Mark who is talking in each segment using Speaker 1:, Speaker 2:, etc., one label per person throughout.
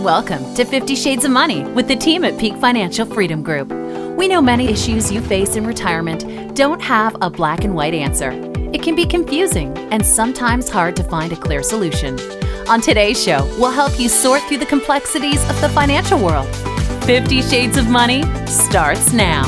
Speaker 1: Welcome to 50 Shades of Money with the team at Peak Financial Freedom Group. We know many issues you face in retirement don't have a black and white answer. It can be confusing and sometimes hard to find a clear solution. On today's show, we'll help you sort through the complexities of the financial world. 50 Shades of Money starts now.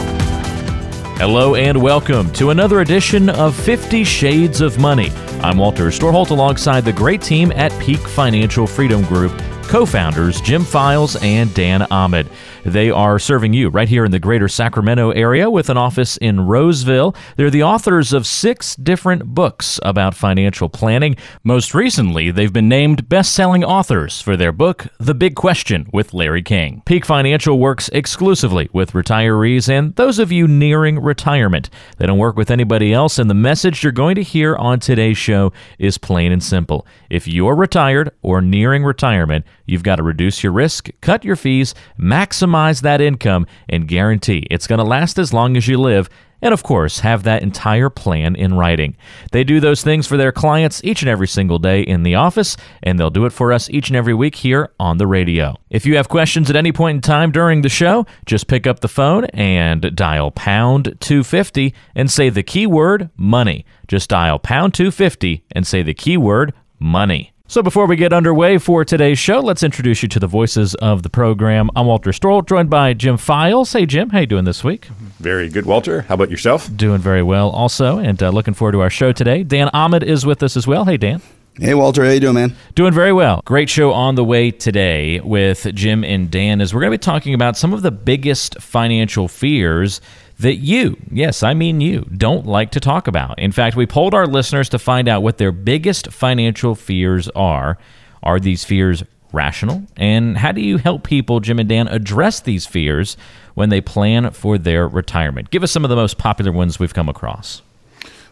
Speaker 2: Hello and welcome to another edition of 50 Shades of Money. I'm Walter Storholt alongside the great team at Peak Financial Freedom Group co founders Jim Files and Dan Ahmed. They are serving you right here in the greater Sacramento area with an office in Roseville. They're the authors of six different books about financial planning. Most recently, they've been named best selling authors for their book, The Big Question with Larry King. Peak Financial works exclusively with retirees and those of you nearing retirement. They don't work with anybody else, and the message you're going to hear on today's show is plain and simple. If you're retired or nearing retirement, you've got to reduce your risk, cut your fees, maximize maximize that income and guarantee it's going to last as long as you live and of course, have that entire plan in writing. They do those things for their clients each and every single day in the office, and they'll do it for us each and every week here on the radio. If you have questions at any point in time during the show, just pick up the phone and dial pound 250 and say the keyword money. Just dial pound 250 and say the keyword money. So before we get underway for today's show, let's introduce you to the voices of the program. I'm Walter Storholt, joined by Jim Files. Hey, Jim, how you doing this week?
Speaker 3: Very good, Walter. How about yourself?
Speaker 2: Doing very well, also, and uh, looking forward to our show today. Dan Ahmed is with us as well. Hey, Dan.
Speaker 4: Hey Walter, how you doing, man?
Speaker 2: Doing very well. Great show on the way today with Jim and Dan as we're going to be talking about some of the biggest financial fears that you, yes, I mean you, don't like to talk about. In fact, we polled our listeners to find out what their biggest financial fears are. Are these fears rational? And how do you help people, Jim and Dan, address these fears when they plan for their retirement? Give us some of the most popular ones we've come across.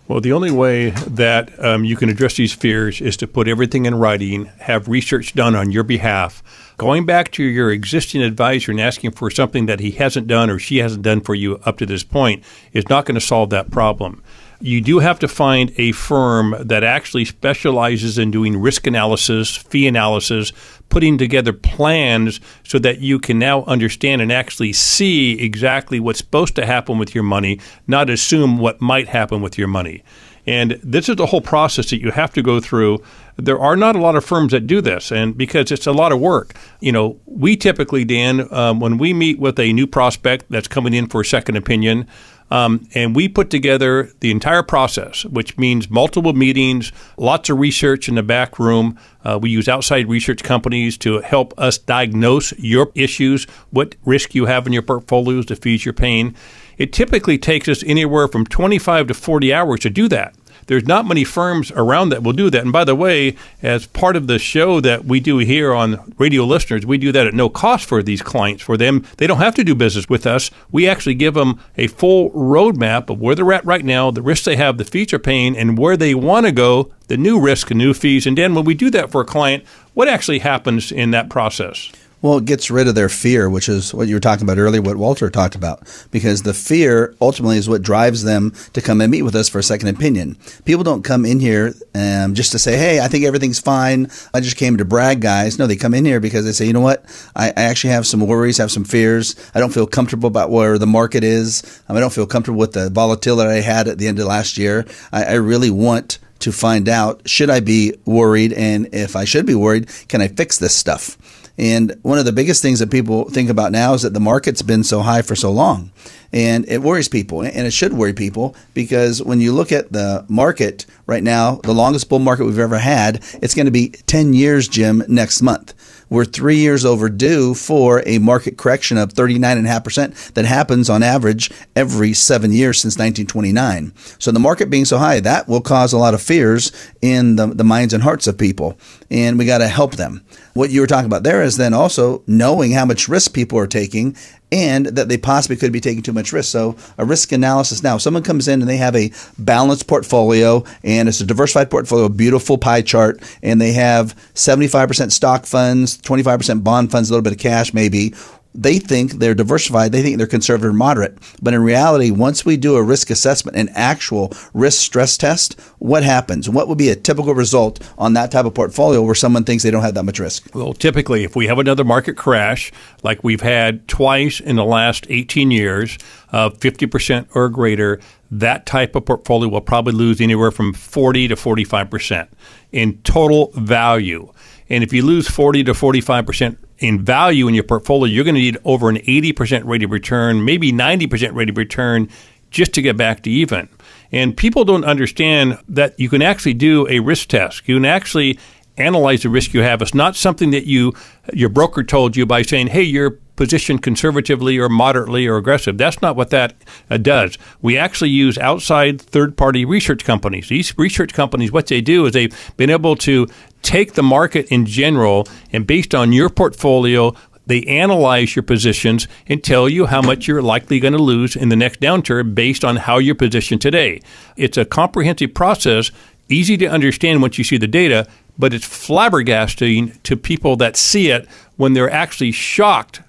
Speaker 3: Well, the only way that um, you can address these fears is to put everything in writing, have research done on your behalf. Going back to your existing advisor and asking for something that he hasn't done or she hasn't done for you up to this point is not going to solve that problem you do have to find a firm that actually specializes in doing risk analysis, fee analysis, putting together plans so that you can now understand and actually see exactly what's supposed to happen with your money, not assume what might happen with your money. And this is the whole process that you have to go through. There are not a lot of firms that do this, and because it's a lot of work. You know, we typically, Dan, um, when we meet with a new prospect that's coming in for a second opinion, um, and we put together the entire process, which means multiple meetings, lots of research in the back room. Uh, we use outside research companies to help us diagnose your issues, what risk you have in your portfolios, to fees your pain. It typically takes us anywhere from 25 to 40 hours to do that there's not many firms around that will do that. And by the way, as part of the show that we do here on radio listeners, we do that at no cost for these clients. For them, they don't have to do business with us. We actually give them a full roadmap of where they're at right now, the risks they have, the fees they're and where they want to go, the new risk and new fees. And then when we do that for a client, what actually happens in that process?
Speaker 4: Well, it gets rid of their fear, which is what you were talking about earlier, what Walter talked about, because the fear ultimately is what drives them to come and meet with us for a second opinion. People don't come in here um, just to say, hey, I think everything's fine. I just came to brag, guys. No, they come in here because they say, you know what? I, I actually have some worries, have some fears. I don't feel comfortable about where the market is. I don't feel comfortable with the volatility I had at the end of last year. I, I really want to find out should I be worried? And if I should be worried, can I fix this stuff? And one of the biggest things that people think about now is that the market's been so high for so long. And it worries people, and it should worry people because when you look at the market right now, the longest bull market we've ever had, it's going to be 10 years, Jim, next month. We're three years overdue for a market correction of 39.5% that happens on average every seven years since 1929. So the market being so high, that will cause a lot of fears in the, the minds and hearts of people. And we got to help them. What you were talking about there is then also knowing how much risk people are taking and that they possibly could be taking too much risk. So, a risk analysis now, someone comes in and they have a balanced portfolio and it's a diversified portfolio, beautiful pie chart, and they have 75% stock funds, 25% bond funds, a little bit of cash maybe. They think they're diversified, they think they're conservative or moderate. But in reality, once we do a risk assessment, an actual risk stress test, what happens? What would be a typical result on that type of portfolio where someone thinks they don't have that much risk?
Speaker 3: Well, typically, if we have another market crash like we've had twice in the last 18 years, of uh, 50% or greater, that type of portfolio will probably lose anywhere from 40 to 45% in total value. And if you lose 40 to 45% in value in your portfolio, you're going to need over an 80% rate of return, maybe 90% rate of return just to get back to even. And people don't understand that you can actually do a risk test. You can actually analyze the risk you have. It's not something that you your broker told you by saying, "Hey, you're positioned conservatively or moderately or aggressive. That's not what that uh, does. We actually use outside third party research companies. These research companies, what they do is they've been able to take the market in general and based on your portfolio, they analyze your positions and tell you how much you're likely going to lose in the next downturn based on how you're positioned today. It's a comprehensive process, easy to understand once you see the data, but it's flabbergasting to people that see it when they're actually shocked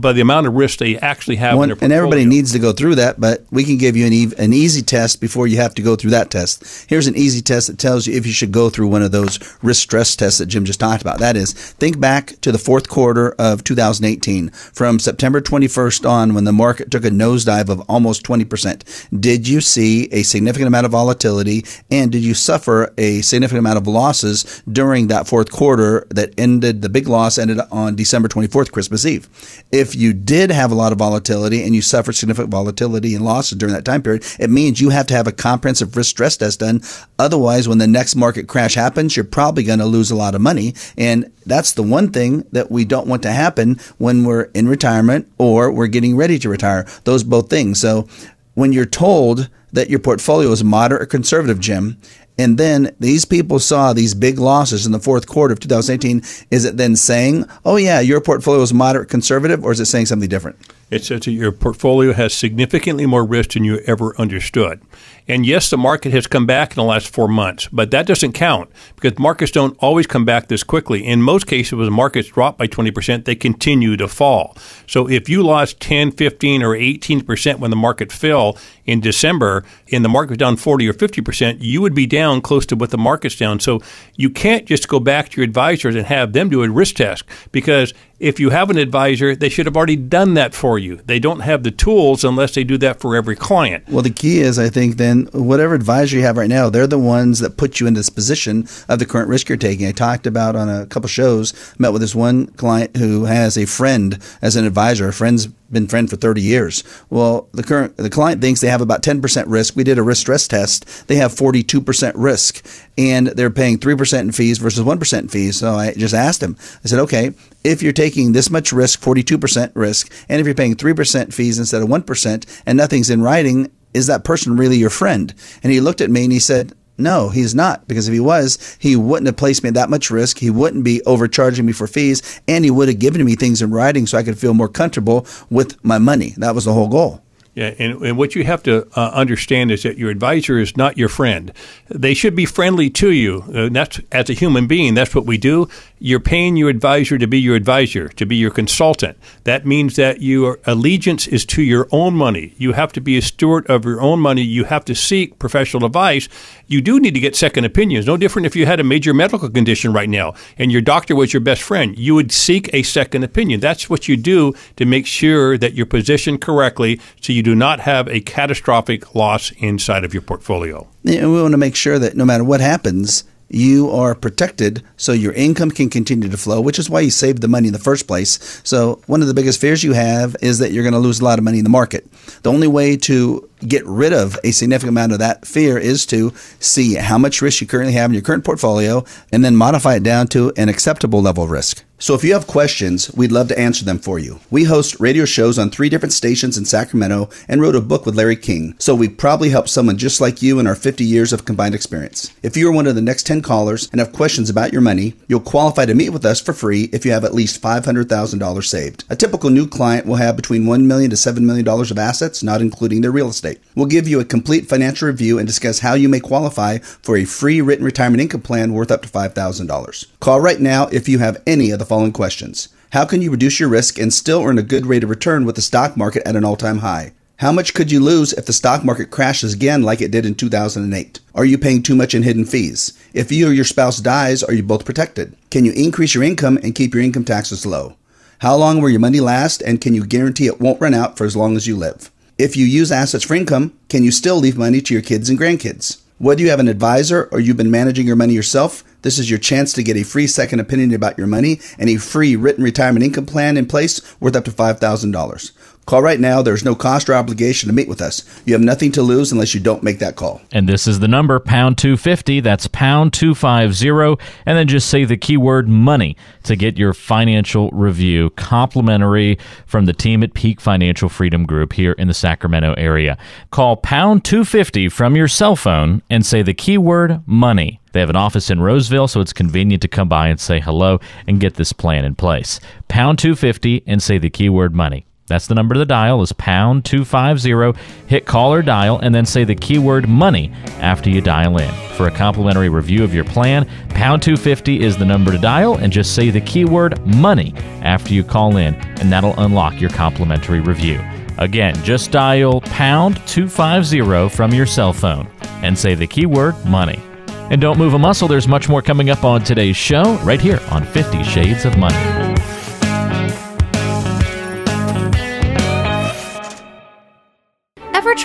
Speaker 3: by the amount of risk they actually have
Speaker 4: One, And everybody needs to go through that, but we can give you an, e- an easy test before you have to go through that test. Here's an easy test that tells you if you should go through one of those risk stress tests that Jim just talked about. That is, think back to the fourth quarter of 2018, from September 21st on, when the market took a nosedive of almost 20%. Did you see a significant amount of volatility, and did you suffer a significant amount of losses during that fourth quarter that ended? The big loss ended on December 24th, Christmas Eve. If if you did have a lot of volatility and you suffered significant volatility and losses during that time period, it means you have to have a comprehensive risk stress test done. Otherwise, when the next market crash happens, you're probably going to lose a lot of money. And that's the one thing that we don't want to happen when we're in retirement or we're getting ready to retire. Those both things. So when you're told that your portfolio is moderate or conservative, Jim, and then these people saw these big losses in the fourth quarter of 2018. Is it then saying, oh, yeah, your portfolio is moderate conservative, or is it saying something different?
Speaker 3: It says that your portfolio has significantly more risk than you ever understood. And yes, the market has come back in the last four months, but that doesn't count because markets don't always come back this quickly. In most cases, when markets drop by 20%, they continue to fall. So if you lost 10, 15, or 18% when the market fell in December and the market was down 40 or 50%, you would be down close to what the market's down. So you can't just go back to your advisors and have them do a risk test because if you have an advisor, they should have already done that for you. They don't have the tools unless they do that for every client.
Speaker 4: Well, the key is, I think, then whatever advisor you have right now, they're the ones that put you in this position of the current risk you're taking. I talked about on a couple shows, met with this one client who has a friend as an advisor. A friend's been friend for 30 years. Well, the current the client thinks they have about 10% risk. We did a risk stress test. They have 42% risk and they're paying 3% in fees versus 1% in fees. So I just asked him. I said, "Okay, if you're taking this much risk, 42% risk, and if you're paying 3% fees instead of 1% and nothing's in writing, is that person really your friend?" And he looked at me and he said, no, he's not. Because if he was, he wouldn't have placed me at that much risk. He wouldn't be overcharging me for fees, and he would have given me things in writing so I could feel more comfortable with my money. That was the whole goal.
Speaker 3: Yeah, and, and what you have to uh, understand is that your advisor is not your friend. They should be friendly to you. Uh, that's as a human being. That's what we do. You're paying your advisor to be your advisor, to be your consultant. That means that your allegiance is to your own money. You have to be a steward of your own money. You have to seek professional advice. You do need to get second opinions. No different if you had a major medical condition right now and your doctor was your best friend. You would seek a second opinion. That's what you do to make sure that you're positioned correctly so you do not have a catastrophic loss inside of your portfolio.
Speaker 4: And we want to make sure that no matter what happens, you are protected so your income can continue to flow, which is why you saved the money in the first place. So, one of the biggest fears you have is that you're going to lose a lot of money in the market. The only way to get rid of a significant amount of that fear is to see how much risk you currently have in your current portfolio and then modify it down to an acceptable level of risk. So if you have questions, we'd love to answer them for you. We host radio shows on three different stations in Sacramento and wrote a book with Larry King, so we probably help someone just like you in our 50 years of combined experience. If you are one of the next 10 callers and have questions about your money, you'll qualify to meet with us for free if you have at least $500,000 saved. A typical new client will have between 1 million to $7 million of assets, not including their real estate. We'll give you a complete financial review and discuss how you may qualify for a free written retirement income plan worth up to $5,000. Call right now if you have any of the following questions. How can you reduce your risk and still earn a good rate of return with the stock market at an all time high? How much could you lose if the stock market crashes again like it did in 2008? Are you paying too much in hidden fees? If you or your spouse dies, are you both protected? Can you increase your income and keep your income taxes low? How long will your money last and can you guarantee it won't run out for as long as you live? If you use assets for income, can you still leave money to your kids and grandkids? Whether you have an advisor or you've been managing your money yourself, this is your chance to get a free second opinion about your money and a free written retirement income plan in place worth up to $5,000. Call right now. There's no cost or obligation to meet with us. You have nothing to lose unless you don't make that call.
Speaker 2: And this is the number, pound 250. That's pound 250. And then just say the keyword money to get your financial review complimentary from the team at Peak Financial Freedom Group here in the Sacramento area. Call pound 250 from your cell phone and say the keyword money. They have an office in Roseville, so it's convenient to come by and say hello and get this plan in place. Pound 250 and say the keyword money. That's the number to dial is pound 250. Hit call or dial and then say the keyword money after you dial in. For a complimentary review of your plan, pound 250 is the number to dial and just say the keyword money after you call in and that'll unlock your complimentary review. Again, just dial pound 250 from your cell phone and say the keyword money. And don't move a muscle, there's much more coming up on today's show right here on 50 Shades of Money.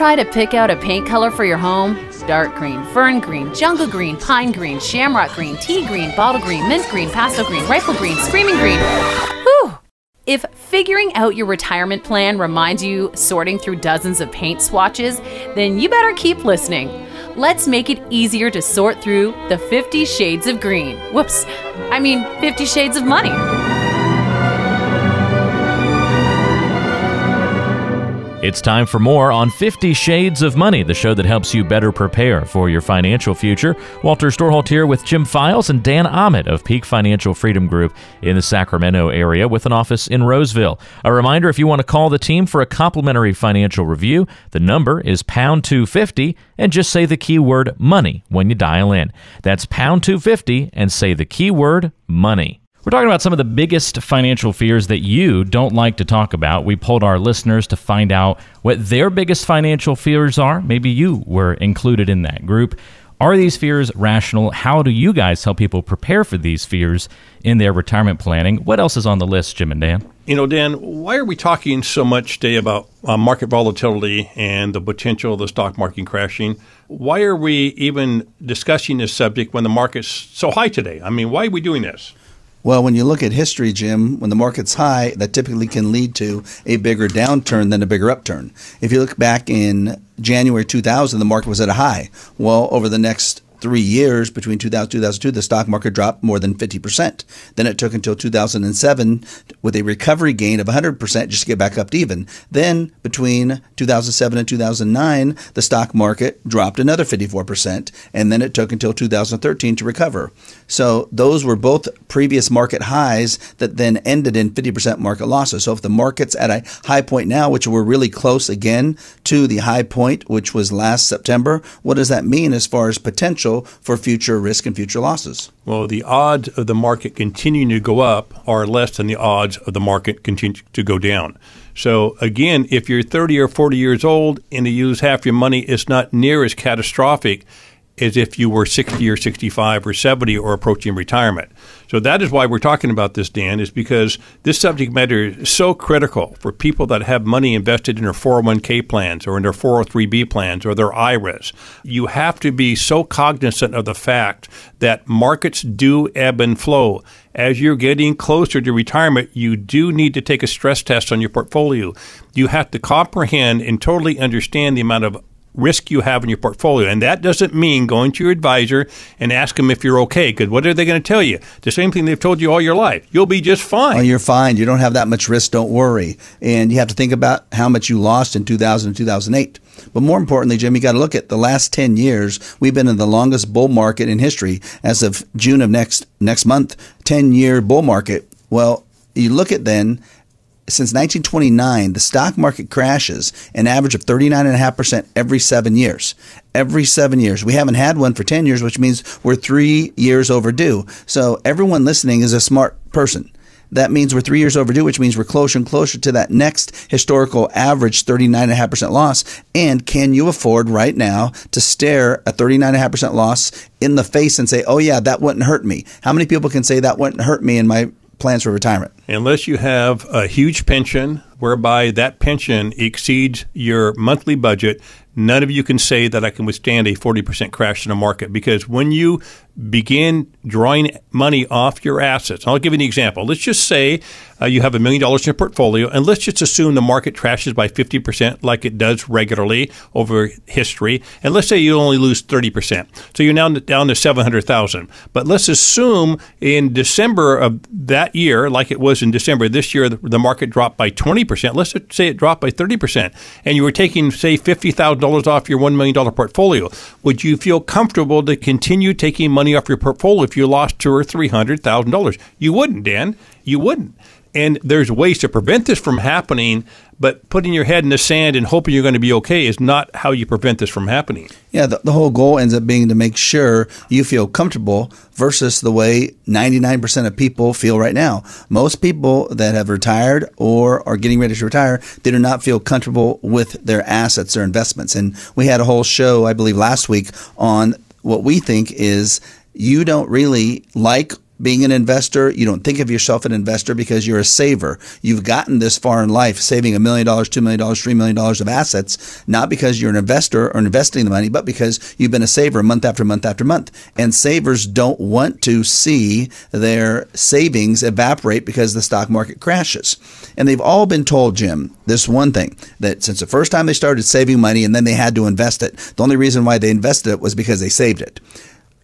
Speaker 1: Try to pick out a paint color for your home? Dark green, fern green, jungle green, pine green, shamrock green, tea green, bottle green, mint green, pastel green, rifle green, screaming green. Whew! If figuring out your retirement plan reminds you sorting through dozens of paint swatches, then you better keep listening. Let's make it easier to sort through the 50 shades of green. Whoops, I mean 50 shades of money.
Speaker 2: It's time for more on 50 Shades of Money, the show that helps you better prepare for your financial future. Walter Storholt here with Jim Files and Dan Ahmed of Peak Financial Freedom Group in the Sacramento area with an office in Roseville. A reminder if you want to call the team for a complimentary financial review, the number is pound 250 and just say the keyword money when you dial in. That's pound 250 and say the keyword money. We're talking about some of the biggest financial fears that you don't like to talk about. We polled our listeners to find out what their biggest financial fears are. Maybe you were included in that group. Are these fears rational? How do you guys help people prepare for these fears in their retirement planning? What else is on the list, Jim and Dan?
Speaker 3: You know, Dan, why are we talking so much today about uh, market volatility and the potential of the stock market crashing? Why are we even discussing this subject when the market's so high today? I mean, why are we doing this?
Speaker 4: Well, when you look at history, Jim, when the market's high, that typically can lead to a bigger downturn than a bigger upturn. If you look back in January 2000, the market was at a high. Well, over the next three years between 2000 and 2002, the stock market dropped more than 50%. Then it took until 2007 with a recovery gain of 100% just to get back up to even. Then between 2007 and 2009, the stock market dropped another 54%. And then it took until 2013 to recover. So those were both previous market highs that then ended in 50% market losses. So if the market's at a high point now, which we're really close again to the high point, which was last September, what does that mean as far as potential? Potential for future risk and future losses.
Speaker 3: Well, the odds of the market continuing to go up are less than the odds of the market continuing to go down. So again, if you're 30 or 40 years old and you use half your money, it's not near as catastrophic as if you were 60 or 65 or 70 or approaching retirement. So that is why we're talking about this, Dan, is because this subject matter is so critical for people that have money invested in their 401k plans or in their 403b plans or their IRAs. You have to be so cognizant of the fact that markets do ebb and flow. As you're getting closer to retirement, you do need to take a stress test on your portfolio. You have to comprehend and totally understand the amount of risk you have in your portfolio. And that doesn't mean going to your advisor and ask them if you're okay, because what are they going to tell you? The same thing they've told you all your life. You'll be just fine.
Speaker 4: Oh, you're fine. You don't have that much risk. Don't worry. And you have to think about how much you lost in 2000 and 2008. But more importantly, Jim, you got to look at the last 10 years. We've been in the longest bull market in history as of June of next next month, 10 year bull market. Well, you look at then since 1929, the stock market crashes an average of 39.5% every seven years. Every seven years. We haven't had one for 10 years, which means we're three years overdue. So everyone listening is a smart person. that means we're three years overdue, which means we're closer and closer to that next historical average 39.5% loss. And can you afford right now to stare a 39.5% loss in the face and say, oh, yeah, that wouldn't hurt me? How many people can say that wouldn't hurt me in my plans for retirement?
Speaker 3: Unless you have a huge pension whereby that pension exceeds your monthly budget, none of you can say that I can withstand a 40% crash in the market because when you begin drawing money off your assets, I'll give you an example. Let's just say uh, you have a million dollars in your portfolio, and let's just assume the market crashes by 50% like it does regularly over history, and let's say you only lose 30%. So you're now down to 700,000. But let's assume in December of that year, like it was in December this year, the, market dropped by 20%. Let's say it dropped by 30%, and you were taking, say, $50,000 off your $1 million portfolio. Would you feel comfortable to continue taking money off your portfolio if you lost two or $300,000? You wouldn't, Dan. You wouldn't. And there's ways to prevent this from happening, but putting your head in the sand and hoping you're going to be okay is not how you prevent this from happening.
Speaker 4: Yeah, the, the whole goal ends up being to make sure you feel comfortable versus the way 99% of people feel right now. Most people that have retired or are getting ready to retire, they do not feel comfortable with their assets, their investments. And we had a whole show, I believe, last week on what we think is you don't really like being an investor. You don't think of yourself an investor because you're a saver. You've gotten this far in life, saving a million dollars, two million dollars, three million dollars of assets, not because you're an investor or investing the money, but because you've been a saver month after month after month. And savers don't want to see their savings evaporate because the stock market crashes. And they've all been told, Jim, this one thing that since the first time they started saving money and then they had to invest it, the only reason why they invested it was because they saved it.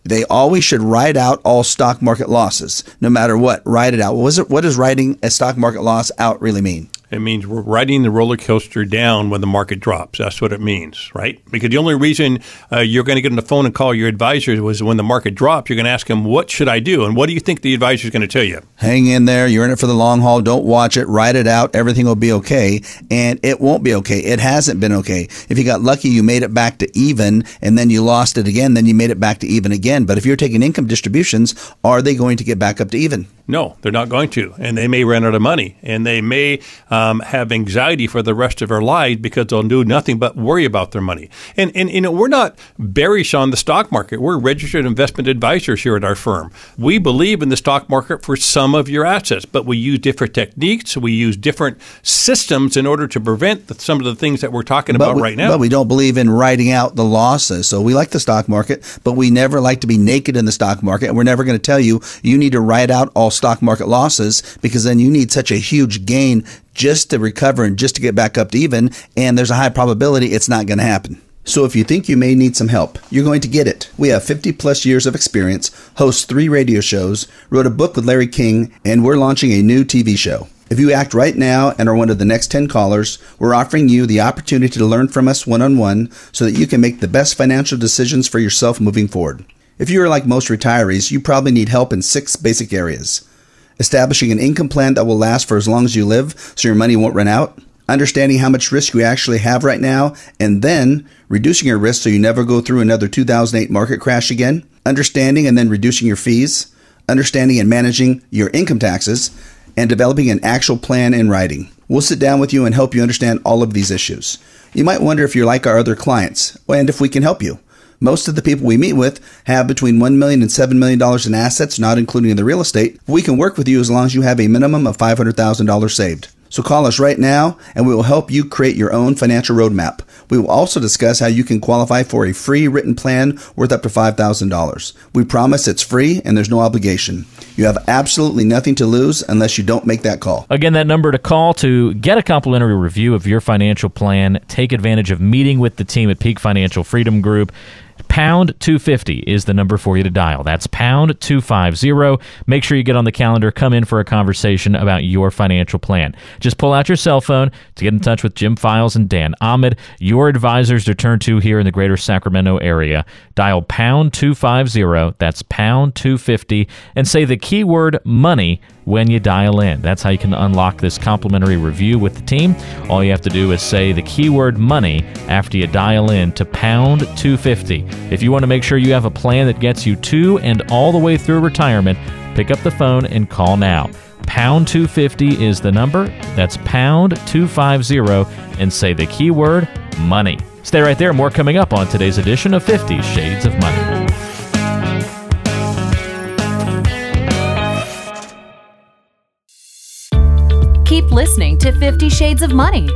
Speaker 4: They always should ride out all stock market losses, no matter what. Ride it out. It, what does riding a stock market loss out really mean?
Speaker 3: It means we're riding the roller coaster down when the market drops. That's what it means, right? Because the only reason uh, you're going to get on the phone and call your advisor was when the market drops. You're going to ask them, "What should I do?" And what do you think the advisor is going to tell you?
Speaker 4: Hang in there. You're in it for the long haul. Don't watch it. Ride it out. Everything will be okay, and it won't be okay. It hasn't been okay. If you got lucky, you made it back to even, and then you lost it again. Then you made it back to even again. But if you're taking income distributions, are they going to get back up to even?
Speaker 3: No, they're not going to, and they may run out of money, and they may um, have anxiety for the rest of their lives because they'll do nothing but worry about their money. And and you know we're not bearish on the stock market. We're registered investment advisors here at our firm. We believe in the stock market for some of your assets, but we use different techniques. We use different systems in order to prevent the, some of the things that we're talking about
Speaker 4: we,
Speaker 3: right now.
Speaker 4: But we don't believe in writing out the losses. So we like the stock market, but we never like to be naked in the stock market, and we're never going to tell you you need to write out all stock market losses because then you need such a huge gain just to recover and just to get back up to even. And there's a high probability it's not going to happen. So if you think you may need some help, you're going to get it. We have 50 plus years of experience, host three radio shows, wrote a book with Larry King, and we're launching a new TV show. If you act right now and are one of the next 10 callers, we're offering you the opportunity to learn from us one on one so that you can make the best financial decisions for yourself moving forward. If you are like most retirees, you probably need help in six basic areas establishing an income plan that will last for as long as you live so your money won't run out, understanding how much risk you actually have right now, and then reducing your risk so you never go through another 2008 market crash again, understanding and then reducing your fees, understanding and managing your income taxes, and developing an actual plan in writing. We'll sit down with you and help you understand all of these issues. You might wonder if you're like our other clients and if we can help you. Most of the people we meet with have between $1 million and $7 million in assets, not including the real estate. We can work with you as long as you have a minimum of $500,000 saved. So call us right now and we will help you create your own financial roadmap. We will also discuss how you can qualify for a free written plan worth up to $5,000. We promise it's free and there's no obligation. You have absolutely nothing to lose unless you don't make that call.
Speaker 2: Again, that number to call to get a complimentary review of your financial plan, take advantage of meeting with the team at Peak Financial Freedom Group. Pound 250 is the number for you to dial. That's pound 250. Make sure you get on the calendar, come in for a conversation about your financial plan. Just pull out your cell phone to get in touch with Jim Files and Dan Ahmed, your advisors to turn to here in the greater Sacramento area. Dial pound 250, that's pound 250, and say the keyword money when you dial in. That's how you can unlock this complimentary review with the team. All you have to do is say the keyword money after you dial in to pound 250. If you want to make sure you have a plan that gets you to and all the way through retirement, pick up the phone and call now Pound 250 is the number. That's pound 250 and say the keyword money. Stay right there. More coming up on today's edition of 50 Shades of Money.
Speaker 1: Listening to 50 Shades of Money.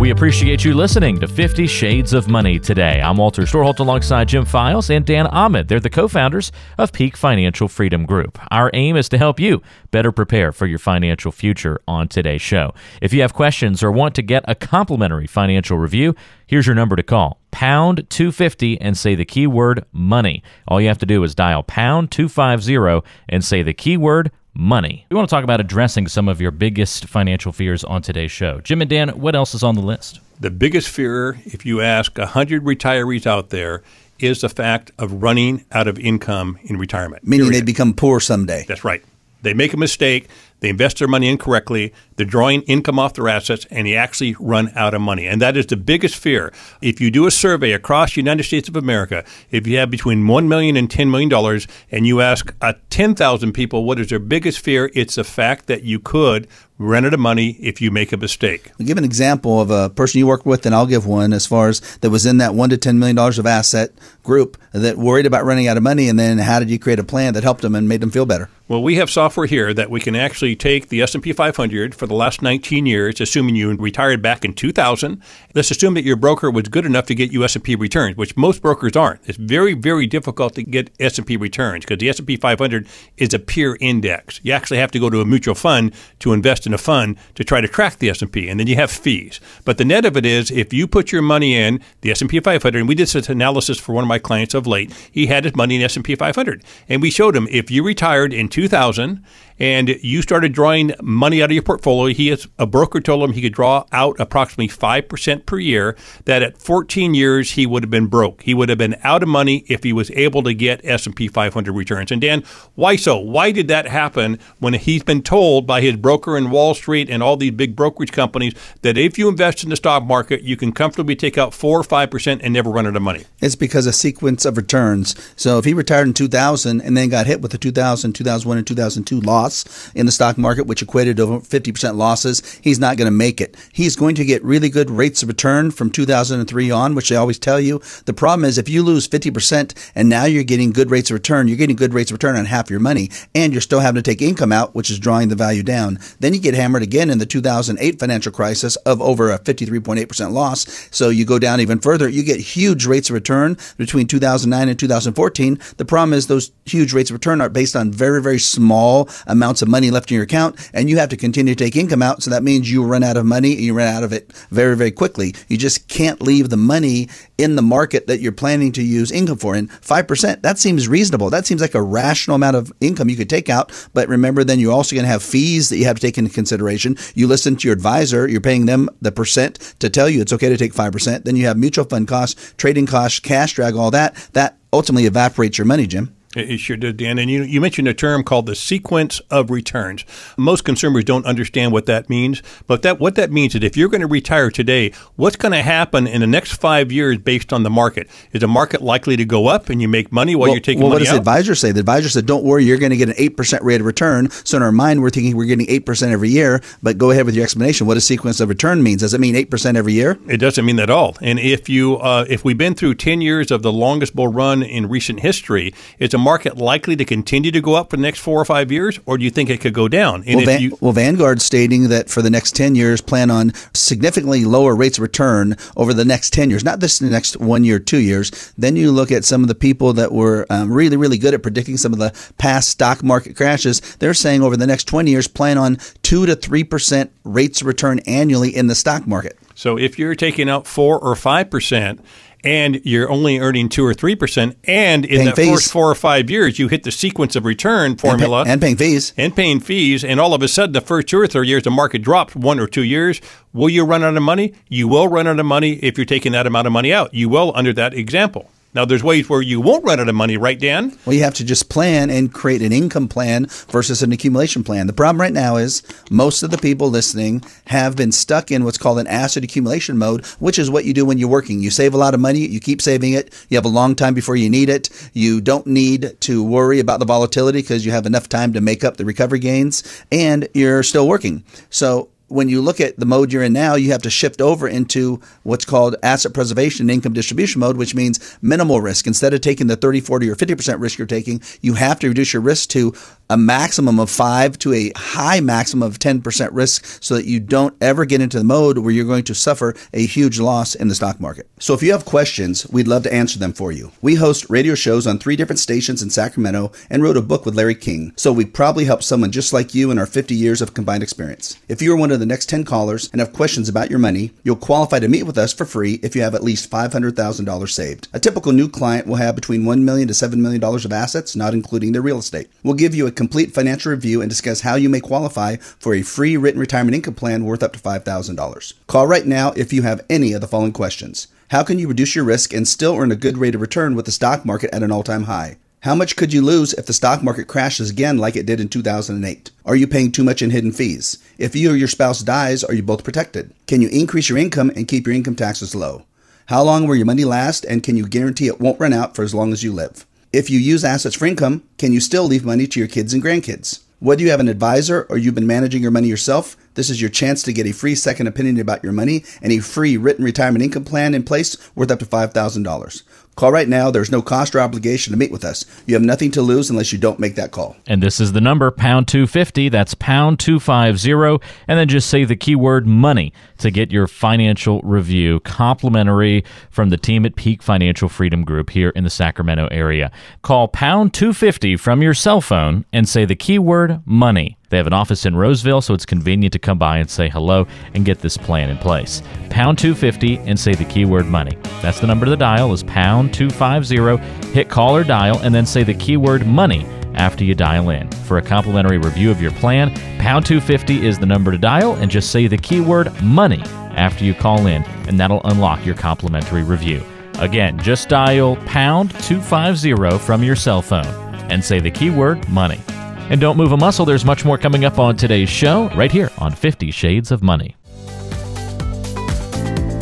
Speaker 2: We appreciate you listening to 50 Shades of Money today. I'm Walter Storholt alongside Jim Files and Dan Ahmed. They're the co founders of Peak Financial Freedom Group. Our aim is to help you better prepare for your financial future on today's show. If you have questions or want to get a complimentary financial review, here's your number to call pound 250 and say the keyword money. All you have to do is dial pound 250 and say the keyword money. We want to talk about addressing some of your biggest financial fears on today's show. Jim and Dan, what else is on the list?
Speaker 3: The biggest fear, if you ask 100 retirees out there, is the fact of running out of income in retirement.
Speaker 4: Meaning
Speaker 3: Period.
Speaker 4: they become poor someday.
Speaker 3: That's right. They make a mistake, they invest their money incorrectly, they're drawing income off their assets, and they actually run out of money. And that is the biggest fear. If you do a survey across the United States of America, if you have between $1 million and $10 million, and you ask uh, 10,000 people what is their biggest fear, it's the fact that you could run out of money if you make a mistake.
Speaker 4: I'll give an example of a person you work with, and I'll give one as far as that was in that one to ten million dollars of asset group that worried about running out of money, and then how did you create a plan that helped them and made them feel better?
Speaker 3: Well, we have software here that we can actually take the S&P 500 for the last 19 years, assuming you retired back in 2000. Let's assume that your broker was good enough to get you S&P returns, which most brokers aren't. It's very, very difficult to get S&P returns because the S&P 500 is a peer index. You actually have to go to a mutual fund to invest in a fund to try to track the S&P, and then you have fees. But the net of it is, if you put your money in the S&P 500, and we did this analysis for one of my clients of late, he had his money in S&P 500, and we showed him if you retired in 2000 and you started drawing money out of your portfolio, he a broker told him he could draw out approximately 5% per year, that at 14 years he would have been broke. He would have been out of money if he was able to get S&P 500 returns. And Dan, why so? Why did that happen when he's been told by his broker in Wall Street and all these big brokerage companies that if you invest in the stock market, you can comfortably take out 4 or 5% and never run out of money?
Speaker 4: It's because a sequence of returns. So if he retired in 2000 and then got hit with the 2000, 2001, and 2002 loss in the stock market, which equated to over 50% losses, he's not going to make it. He's going to get really good rates of return from 2003 on, which they always tell you. The problem is if you lose 50% and now you're getting good rates of return, you're getting good rates of return on half your money, and you're still having to take income out, which is drawing the value down. Then you get hammered again in the 2008 financial crisis of over a 53.8% loss. So you go down even further. You get huge rates of return between 2009 and 2014. The problem is those huge rates of return are based on very, very small amounts of money left in your account, and you have to continue to take income out. So that means you run out of money and you run out of it very, very quickly. You just can't leave the money in the market that you're planning to use income for. And 5%, that seems reasonable. That seems like a rational amount of income you could take out. But remember, then you're also going to have fees that you have to take into consideration. You listen to your advisor, you're paying them the percent to tell you it's okay to take 5%. Then you have mutual fund costs, trading costs, cash drag, all that. That ultimately evaporates your money, Jim.
Speaker 3: It sure did, Dan. And you, you mentioned a term called the sequence of returns. Most consumers don't understand what that means, but that what that means is if you're going to retire today, what's going to happen in the next five years based on the market? Is the market likely to go up and you make money while
Speaker 4: well,
Speaker 3: you're taking
Speaker 4: well,
Speaker 3: money
Speaker 4: what does
Speaker 3: out?
Speaker 4: the advisor say? The advisor said, "Don't worry, you're going to get an eight percent rate of return." So in our mind, we're thinking we're getting eight percent every year. But go ahead with your explanation. What does sequence of return means? Does it mean eight percent every year?
Speaker 3: It doesn't mean that at all. And if you uh, if we've been through ten years of the longest bull run in recent history, is a market likely to continue to go up for the next four or five years, or do you think it could go down? And
Speaker 4: Well,
Speaker 3: if
Speaker 4: Van,
Speaker 3: you,
Speaker 4: well, Vanguard's stating that for the next 10 years, plan on significantly lower rates of return over the next 10 years, not this next one year, two years. Then you look at some of the people that were um, really, really good at predicting some of the past stock market crashes. They're saying over the next 20 years, plan on 2 to 3% rates of return annually in the stock market.
Speaker 3: so if you're taking out four or five percent. And you're only earning two or three percent, and in
Speaker 4: Paying
Speaker 3: that
Speaker 4: fees.
Speaker 3: first four or five years, you hit the sequence of return
Speaker 4: And, pay-
Speaker 3: formula
Speaker 4: and paying fees.
Speaker 3: and paying fees, and all of a sudden, the first two or three years, the market drops one or two years. Will you run out of money? You will run out of money if you're taking that amount of money out. You will under that example. Now, there's ways where you won't run out of money, right, Dan?
Speaker 4: Well, you have to just plan and create an income plan versus an accumulation plan. The problem right now is most of the people listening have been stuck in what's called an asset accumulation mode, which is what you do when you're working. You save a lot of money, you keep saving it, you have a long time before you need it. You don't need to worry about the volatility because you have enough time to make up the recovery gains, and you're still working. So when you look at the mode you're in now, you have to shift over into what's called asset preservation and income distribution mode, which means minimal risk. Instead of taking the 30, 40, or 50% risk you're taking, you have to reduce your risk to a maximum of five to a high maximum of 10% risk so that you don't ever get into the mode where you're going to suffer a huge loss in the stock market. So if you have questions, we'd love to answer them for you. We host radio shows on three different stations in Sacramento and wrote a book with Larry King. So we probably help someone just like you in our 50 years of combined experience. If you are one of the next 10 callers and have questions about your money, you'll qualify to meet with us for free if you have at least $500,000 saved. A typical new client will have between 1 million to $7 million of assets, not including their real estate. We'll give you a complete financial review and discuss how you may qualify for a free written retirement income plan worth up to $5,000. Call right now if you have any of the following questions. How can you reduce your risk and still earn a good rate of return with the stock market at an all time high? How much could you lose if the stock market crashes again like it did in 2008? Are you paying too much in hidden fees? If you or your spouse dies, are you both protected? Can you increase your income and keep your income taxes low? How long will your money last and can you guarantee it won't run out for as long as you live? If you use assets for income, can you still leave money to your kids and grandkids? Whether you have an advisor or you've been managing your money yourself, this is your chance to get a free second opinion about your money and a free written retirement income plan in place worth up to $5,000. Call right now. There's no cost or obligation to meet with us. You have nothing to lose unless you don't make that call.
Speaker 2: And this is the number, pound 250. That's pound 250. And then just say the keyword money to get your financial review complimentary from the team at Peak Financial Freedom Group here in the Sacramento area. Call pound 250 from your cell phone and say the keyword money. They have an office in Roseville, so it's convenient to come by and say hello and get this plan in place. Pound 250 and say the keyword money. That's the number to dial is pound 250. Hit call or dial and then say the keyword money after you dial in. For a complimentary review of your plan, pound 250 is the number to dial and just say the keyword money after you call in and that'll unlock your complimentary review. Again, just dial pound 250 from your cell phone and say the keyword money. And don't move a muscle, there's much more coming up on today's show right here on 50 Shades of Money.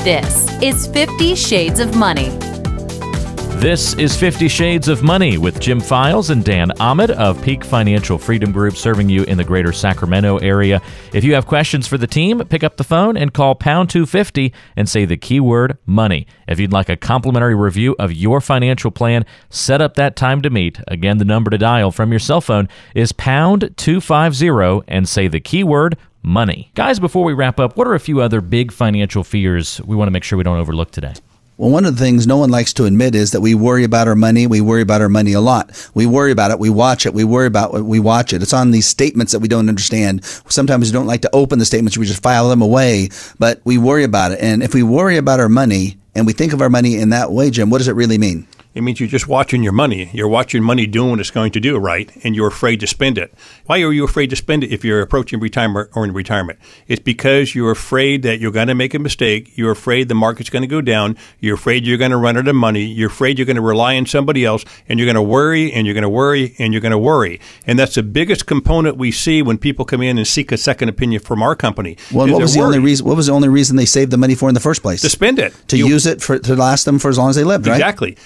Speaker 1: This is 50 Shades of Money.
Speaker 2: This is 50 Shades of Money with Jim Files and Dan Ahmed of Peak Financial Freedom Group serving you in the greater Sacramento area. If you have questions for the team, pick up the phone and call pound 250 and say the keyword money. If you'd like a complimentary review of your financial plan, set up that time to meet. Again, the number to dial from your cell phone is pound 250 and say the keyword money. Guys, before we wrap up, what are a few other big financial fears we want to make sure we don't overlook today?
Speaker 4: Well, one of the things no one likes to admit is that we worry about our money. We worry about our money a lot. We worry about it. We watch it. We worry about it. we watch it. It's on these statements that we don't understand. Sometimes we don't like to open the statements. We just file them away, but we worry about it. And if we worry about our money and we think of our money in that way, Jim, what does it really mean?
Speaker 3: It means you're just watching your money. You're watching money doing what it's going to do, right? And you're afraid to spend it. Why are you afraid to spend it if you're approaching retirement or in retirement? It's because you're afraid that you're going to make a mistake. You're afraid the market's going to go down. You're afraid you're going to run out of money. You're afraid you're going to rely on somebody else, and you're going to worry and you're going to worry and you're going to worry. And that's the biggest component we see when people come in and seek a second opinion from our company.
Speaker 4: Well, what was the only reason? What was the only reason they saved the money for in the first place?
Speaker 3: To spend it.
Speaker 4: To you, use it for to last them for as long as they lived, right?
Speaker 3: Exactly.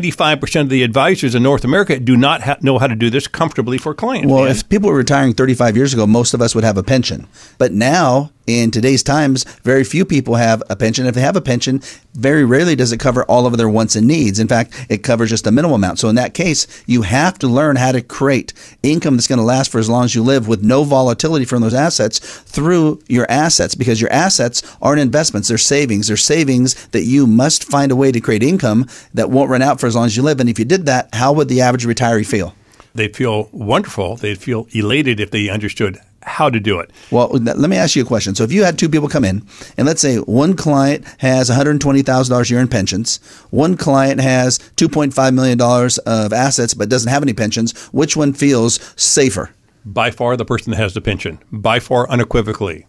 Speaker 3: 95% of the advisors in North America do not ha- know how to do this comfortably for clients.
Speaker 4: Well, man. if people were retiring 35 years ago, most of us would have a pension. But now, in today's times, very few people have a pension. If they have a pension, very rarely does it cover all of their wants and needs. In fact, it covers just a minimal amount. So in that case, you have to learn how to create income that's going to last for as long as you live with no volatility from those assets through your assets because your assets aren't investments, they're savings. They're savings that you must find a way to create income that won't run out for as long as you live. And if you did that, how would the average retiree feel?
Speaker 3: They'd feel wonderful. They'd feel elated if they understood how to do it.
Speaker 4: Well, let me ask you a question. So, if you had two people come in, and let's say one client has $120,000 a year in pensions, one client has $2.5 million of assets but doesn't have any pensions, which one feels safer?
Speaker 3: By far, the person that has the pension. By far, unequivocally.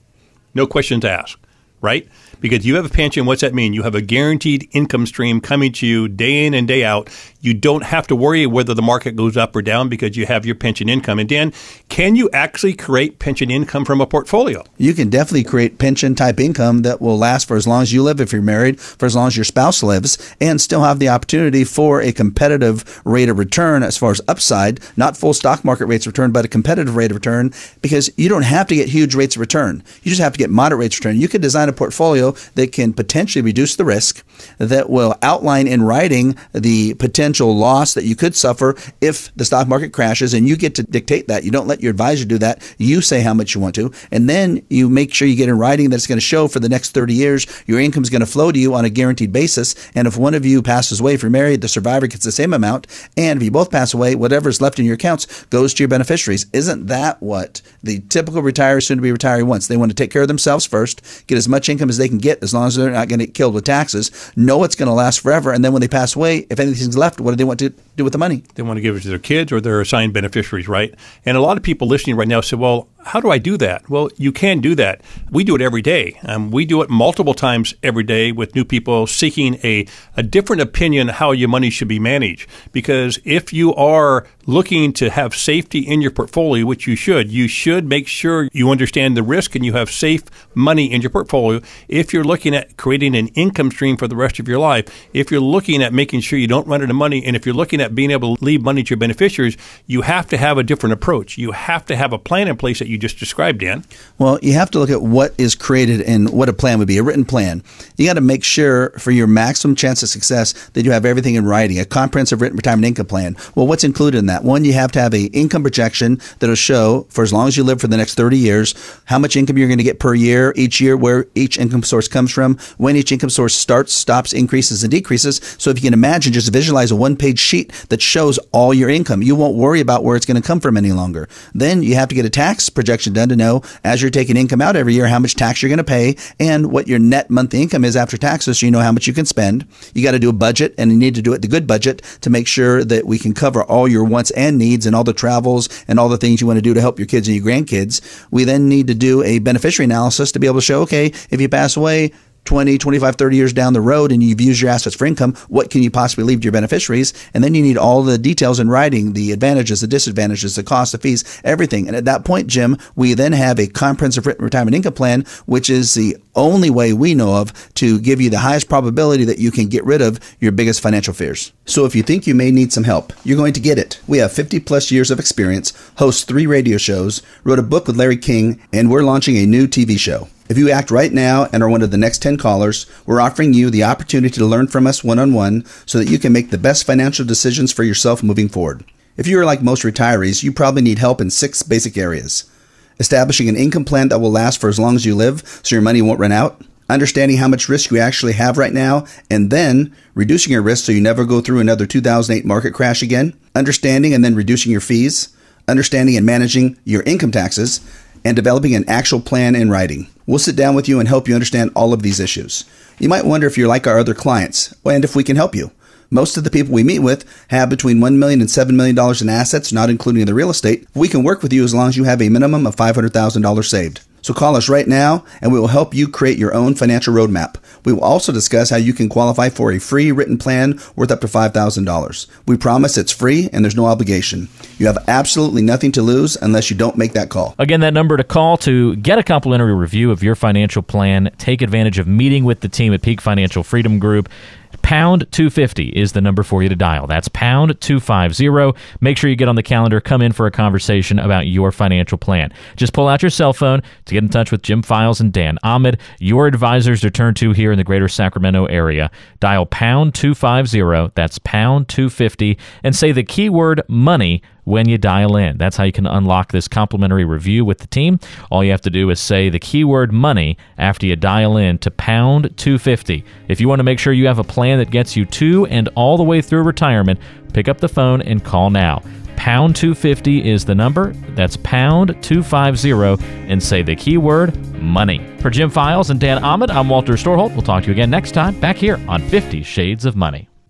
Speaker 3: No questions asked. right? Because you have a pension, what's that mean? You have a guaranteed income stream coming to you day in and day out. You don't have to worry whether the market goes up or down because you have your pension income. And Dan, can you actually create pension income from a portfolio?
Speaker 4: You can definitely create pension type income that will last for as long as you live if you're married, for as long as your spouse lives, and still have the opportunity for a competitive rate of return as far as upside, not full stock market rates of return, but a competitive rate of return because you don't have to get huge rates of return. You just have to get moderate rates of return. You could design a portfolio that can potentially reduce the risk, that will outline in writing the potential loss that you could suffer if the stock market crashes, and you get to dictate that. You don't let your advisor do that. You say how much you want to, and then you make sure you get in writing that it's going to show for the next 30 years your income is going to flow to you on a guaranteed basis. And if one of you passes away, if you're married, the survivor gets the same amount. And if you both pass away, whatever's left in your accounts goes to your beneficiaries. Isn't that what the typical retiree, soon to be retiree, wants? They want to take care of themselves first, get as much income as they can get as long as they're not going to get killed with taxes, know it's going to last forever. And then when they pass away, if anything's left, what do they want to do with the money?
Speaker 3: They want to give it to their kids or their assigned beneficiaries, right? And a lot of people listening right now say, well, how do I do that? Well, you can do that. We do it every day. Um, we do it multiple times every day with new people seeking a, a different opinion how your money should be managed. Because if you are looking to have safety in your portfolio, which you should, you should make sure you understand the risk and you have safe money in your portfolio. If you're looking at creating an income stream for the rest of your life, if you're looking at making sure you don't run out of money, and if you're looking at being able to leave money to your beneficiaries, you have to have a different approach. You have to have a plan in place that you just described, Dan.
Speaker 4: Well, you have to look at what is created and what a plan would be, a written plan. You got to make sure for your maximum chance of success that you have everything in writing, a comprehensive written retirement income plan. Well, what's included in that? One, you have to have a income projection that'll show for as long as you live for the next 30 years, how much income you're going to get per year, each year, where each income source comes from, when each income source starts, stops, increases, and decreases. So if you can imagine, just visualize a one page sheet that shows all your income. You won't worry about where it's going to come from any longer. Then you have to get a tax projection done to know as you're taking income out every year how much tax you're going to pay and what your net monthly income is after taxes so you know how much you can spend. You got to do a budget and you need to do it the good budget to make sure that we can cover all your wants and needs and all the travels and all the things you want to do to help your kids and your grandkids. We then need to do a beneficiary analysis to be able to show, okay, if you pass away, 20, 25, 30 years down the road and you've used your assets for income, what can you possibly leave to your beneficiaries? And then you need all the details in writing, the advantages, the disadvantages, the cost, the fees, everything. And at that point, Jim, we then have a comprehensive written retirement income plan, which is the only way we know of to give you the highest probability that you can get rid of your biggest financial fears. So if you think you may need some help, you're going to get it. We have 50 plus years of experience, host three radio shows, wrote a book with Larry King, and we're launching a new TV show. If you act right now and are one of the next 10 callers, we're offering you the opportunity to learn from us one on one so that you can make the best financial decisions for yourself moving forward. If you are like most retirees, you probably need help in six basic areas. Establishing an income plan that will last for as long as you live so your money won't run out, understanding how much risk you actually have right now, and then reducing your risk so you never go through another 2008 market crash again, understanding and then reducing your fees, understanding and managing your income taxes, and developing an actual plan in writing. We'll sit down with you and help you understand all of these issues. You might wonder if you're like our other clients and if we can help you. Most of the people we meet with have between $1 million and $7 million in assets, not including the real estate. We can work with you as long as you have a minimum of $500,000 saved. So call us right now and we will help you create your own financial roadmap. We will also discuss how you can qualify for a free written plan worth up to $5,000. We promise it's free and there's no obligation. You have absolutely nothing to lose unless you don't make that call.
Speaker 2: Again, that number to call to get a complimentary review of your financial plan, take advantage of meeting with the team at Peak Financial Freedom Group. Pound 250 is the number for you to dial. That's pound 250. Make sure you get on the calendar, come in for a conversation about your financial plan. Just pull out your cell phone to get in touch with Jim Files and Dan Ahmad, your advisors to turn to here in the greater Sacramento area. Dial pound 250, that's pound 250, and say the keyword money when you dial in. That's how you can unlock this complimentary review with the team. All you have to do is say the keyword money after you dial in to pound 250. If you want to make sure you have a plan that gets you to and all the way through retirement, pick up the phone and call now. Pound 250 is the number. That's pound 250 and say the keyword money. For Jim Files and Dan Ahmad, I'm Walter Storholt. We'll talk to you again next time back here on 50 Shades of Money.